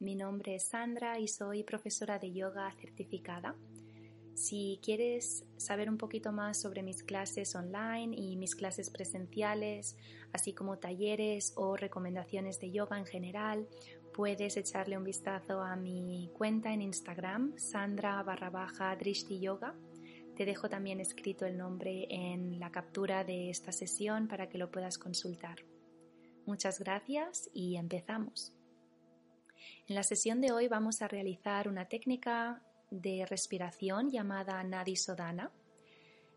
Mi nombre es Sandra y soy profesora de yoga certificada. Si quieres saber un poquito más sobre mis clases online y mis clases presenciales, así como talleres o recomendaciones de yoga en general, puedes echarle un vistazo a mi cuenta en Instagram, Sandra barra baja Yoga te dejo también escrito el nombre en la captura de esta sesión para que lo puedas consultar. Muchas gracias y empezamos. En la sesión de hoy vamos a realizar una técnica de respiración llamada Nadi Sodana.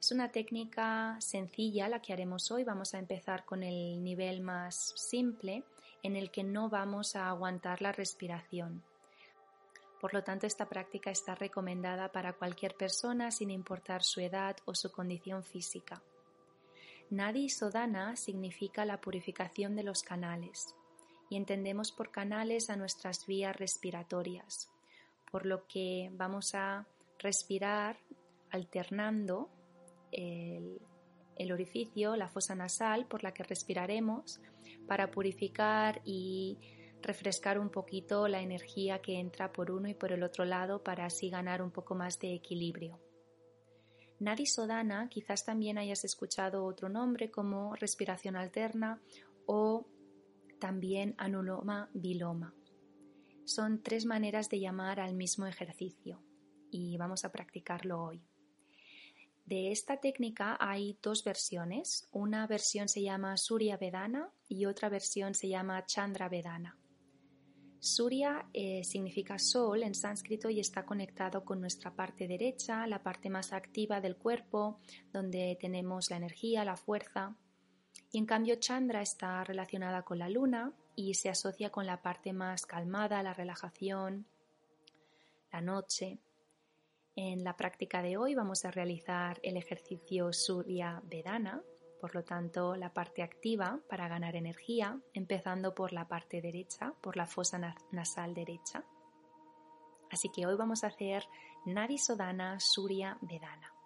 Es una técnica sencilla la que haremos hoy. Vamos a empezar con el nivel más simple en el que no vamos a aguantar la respiración. Por lo tanto, esta práctica está recomendada para cualquier persona sin importar su edad o su condición física. Nadi Sodana significa la purificación de los canales y entendemos por canales a nuestras vías respiratorias, por lo que vamos a respirar alternando el, el orificio, la fosa nasal por la que respiraremos para purificar y refrescar un poquito la energía que entra por uno y por el otro lado para así ganar un poco más de equilibrio. Nadi Sodana quizás también hayas escuchado otro nombre como respiración alterna o también anuloma biloma. Son tres maneras de llamar al mismo ejercicio y vamos a practicarlo hoy. De esta técnica hay dos versiones. Una versión se llama Surya Vedana y otra versión se llama Chandra Vedana. Surya eh, significa sol en sánscrito y está conectado con nuestra parte derecha, la parte más activa del cuerpo, donde tenemos la energía, la fuerza. Y en cambio Chandra está relacionada con la luna y se asocia con la parte más calmada, la relajación, la noche. En la práctica de hoy vamos a realizar el ejercicio Surya Vedana, por lo tanto, la parte activa para ganar energía, empezando por la parte derecha, por la fosa nasal derecha. Así que hoy vamos a hacer Nadi Sodana Surya Vedana.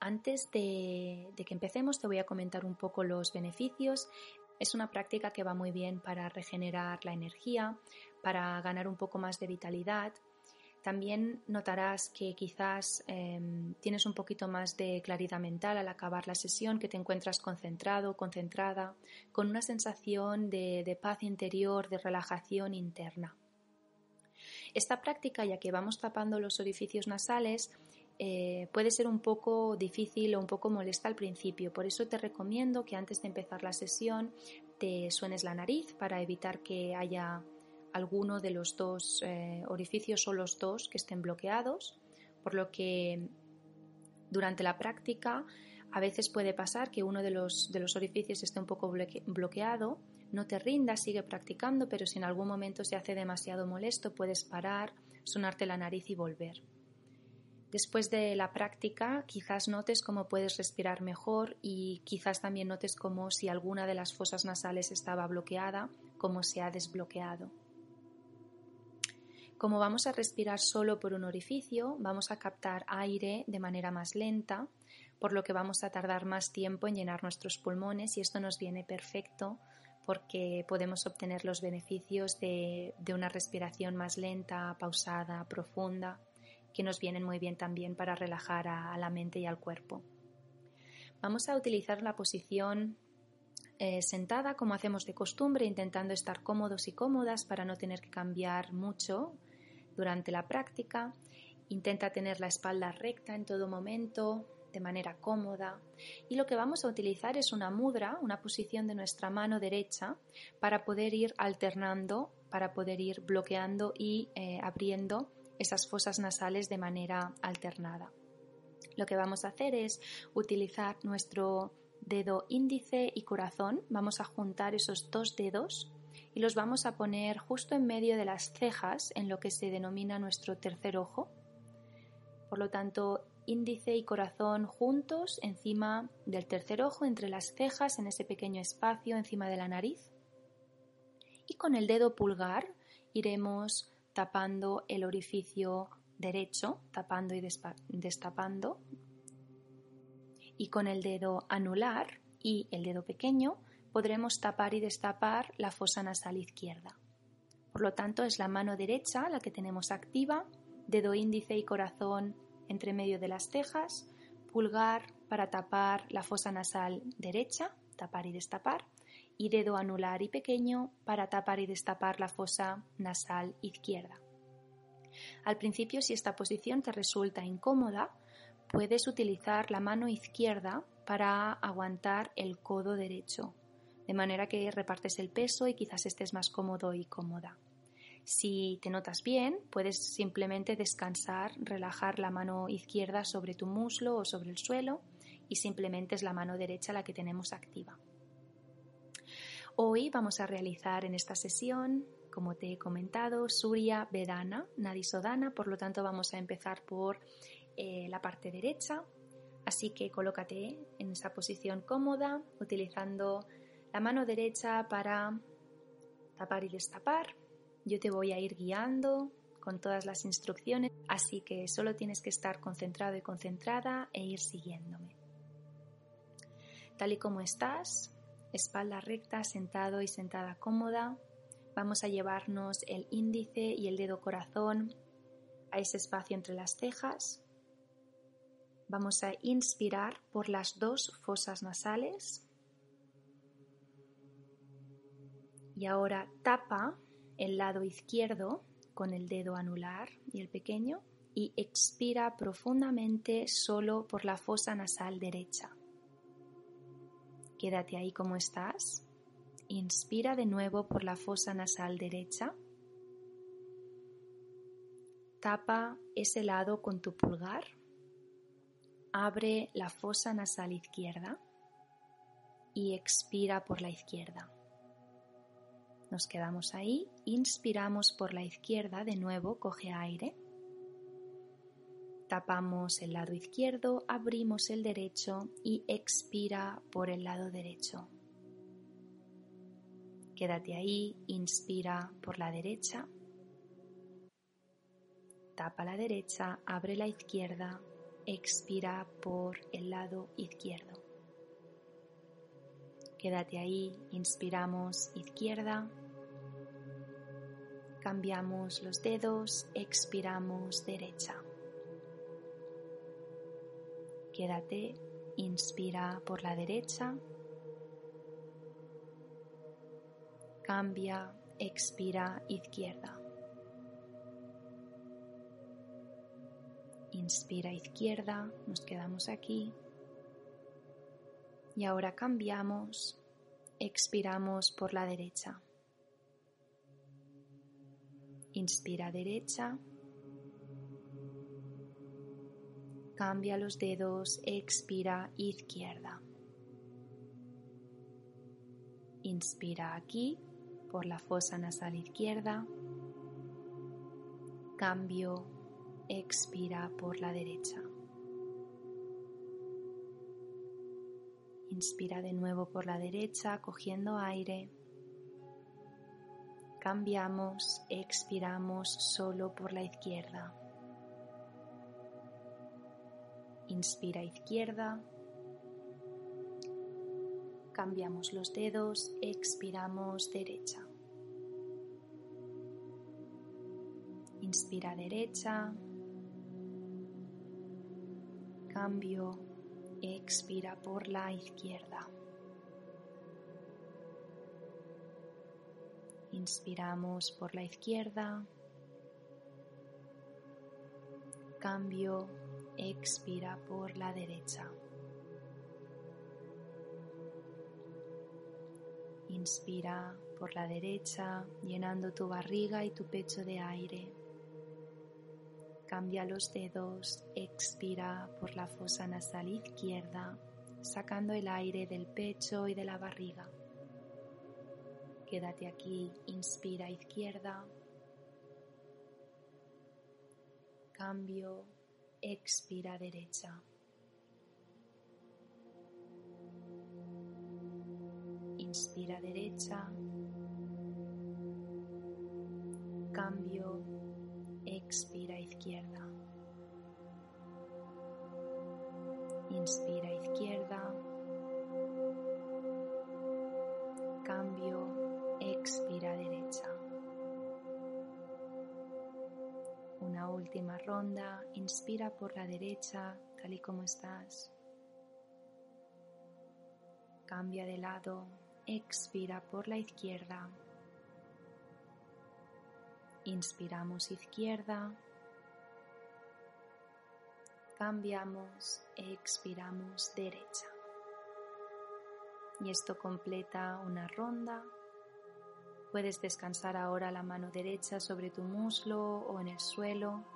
Antes de, que empecemos te voy a comentar un poco los beneficios. Es una práctica que va muy bien para regenerar la energía, para ganar un poco más de vitalidad, también notarás que quizás em, tienes un poquito más de claridad mental al acabar la sesión, que te encuentras concentrado, concentrada, con una sensación de, paz interior, de relajación interna. Esta práctica, ya que vamos tapando los orificios nasales, eh, puede ser un poco difícil o un poco molesta al principio. Por eso te recomiendo que antes de empezar la sesión te suenes la nariz para evitar que haya alguno de los dos eh, orificios o los dos que estén bloqueados, por lo que durante la práctica a veces puede pasar que uno de los, de los orificios esté un poco bloqueado, no te rindas, sigue practicando, pero si en algún momento se hace demasiado molesto, puedes parar, sonarte la nariz y volver. Después de la práctica, quizás notes cómo puedes respirar mejor y quizás también notes cómo si alguna de las fosas nasales estaba bloqueada, cómo se ha desbloqueado. Como vamos a respirar solo por un orificio, vamos a captar aire de manera más lenta, por lo que vamos a tardar más tiempo en llenar nuestros pulmones y esto nos viene perfecto porque podemos obtener los beneficios de, una respiración más lenta, pausada, profunda, que nos vienen muy bien también para relajar a, la mente y al cuerpo. Vamos a utilizar la posición eh, sentada como hacemos de costumbre, intentando estar cómodos y cómodas para no tener que cambiar mucho durante la práctica. Intenta tener la espalda recta en todo momento, de manera cómoda. Y lo que vamos a utilizar es una mudra, una posición de nuestra mano derecha, para poder ir alternando, para poder ir bloqueando y eh, abriendo esas fosas nasales de manera alternada. Lo que vamos a hacer es utilizar nuestro dedo índice y corazón. Vamos a juntar esos dos dedos y los vamos a poner justo en medio de las cejas en lo que se denomina nuestro tercer ojo. Por lo tanto, índice y corazón juntos encima del tercer ojo, entre las cejas, en ese pequeño espacio encima de la nariz. Y con el dedo pulgar iremos tapando el orificio derecho, tapando y destapando. Y con el dedo anular y el dedo pequeño podremos tapar y destapar la fosa nasal izquierda. Por lo tanto, es la mano derecha la que tenemos activa, dedo índice y corazón entre medio de las cejas, pulgar para tapar la fosa nasal derecha, tapar y destapar, y dedo anular y pequeño para tapar y destapar la fosa nasal izquierda. Al principio, si esta posición te resulta incómoda, puedes utilizar la mano izquierda para aguantar el codo derecho, de manera que repartes el peso y quizás estés más cómodo y cómoda. Si te notas bien, puedes simplemente descansar, relajar la mano izquierda sobre tu muslo o sobre el suelo y simplemente es la mano derecha la que tenemos activa. Hoy vamos a realizar en esta sesión, como te he comentado, Surya Vedana, Nadisodana, por lo tanto vamos a empezar por eh, la parte derecha, así que colócate en esa posición cómoda utilizando la mano derecha para tapar y destapar. Yo te voy a ir guiando con todas las instrucciones, así que solo tienes que estar concentrado y concentrada e ir siguiéndome. Tal y como estás, espalda recta, sentado y sentada cómoda, vamos a llevarnos el índice y el dedo corazón a ese espacio entre las cejas. Vamos a inspirar por las dos fosas nasales. Y ahora tapa el lado izquierdo con el dedo anular y el pequeño y expira profundamente solo por la fosa nasal derecha. Quédate ahí como estás. Inspira de nuevo por la fosa nasal derecha. Tapa ese lado con tu pulgar. Abre la fosa nasal izquierda y expira por la izquierda. Nos quedamos ahí, inspiramos por la izquierda, de nuevo coge aire. Tapamos el lado izquierdo, abrimos el derecho y expira por el lado derecho. Quédate ahí, inspira por la derecha. Tapa la derecha, abre la izquierda, expira por el lado izquierdo. Quédate ahí, inspiramos izquierda, Cambiamos los dedos, expiramos derecha. Quédate, inspira por la derecha. Cambia, expira izquierda. Inspira izquierda, nos quedamos aquí. Y ahora cambiamos, expiramos por la derecha. Inspira derecha. Cambia los dedos, expira izquierda. Inspira aquí por la fosa nasal izquierda. Cambio, expira por la derecha. Inspira de nuevo por la derecha, cogiendo aire cambiamos, expiramos solo por la izquierda. Inspira izquierda. Cambiamos los dedos, expiramos derecha. Inspira derecha. Cambio, expira por la izquierda. Inspiramos por la izquierda. Cambio, expira por la derecha. Inspira por la derecha, llenando tu barriga y tu pecho de aire. Cambia los dedos, expira por la fosa nasal izquierda, sacando el aire del pecho y de la barriga. Quédate aquí, inspira izquierda, cambio, expira derecha. Inspira derecha, cambio, expira izquierda. Inspira izquierda, cambio, última ronda, inspira por la derecha, tal y como estás. Cambia de lado, expira por la izquierda. Inspiramos izquierda. Cambiamos, expiramos derecha. Y esto completa una ronda. Puedes descansar ahora la mano derecha sobre tu muslo o en el suelo.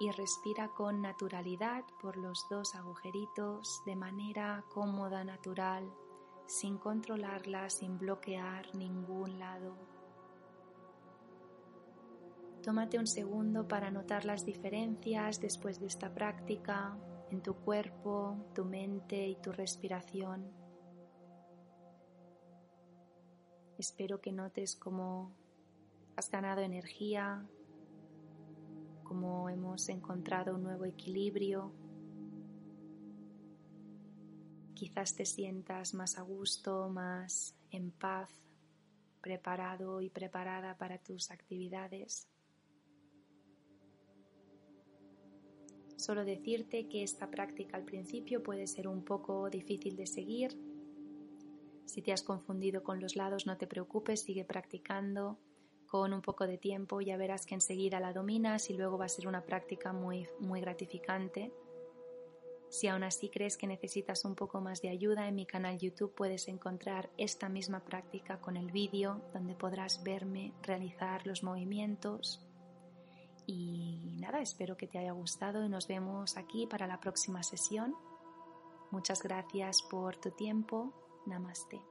Y respira con naturalidad por los dos agujeritos de manera cómoda, natural, sin controlarla, sin bloquear ningún lado. Tómate un segundo para notar las diferencias después de esta práctica en tu cuerpo, tu mente y tu respiración. Espero que notes cómo has ganado energía, cómo hemos encontrado un nuevo equilibrio. Quizás te sientas más a gusto, más en paz, preparado y preparada para tus actividades. Solo decirte que esta práctica al principio puede ser un poco difícil de seguir. Si te has confundido con los lados, no te preocupes, sigue practicando. Con un poco de tiempo ya verás que enseguida la dominas y luego va a ser una práctica muy, muy gratificante. Si aún así crees que necesitas un poco más de ayuda, en mi canal YouTube puedes encontrar esta misma práctica con el vídeo donde podrás verme realizar los movimientos y nada, espero que te haya gustado y nos vemos aquí para la próxima sesión. Muchas gracias por tu tiempo. Namaste.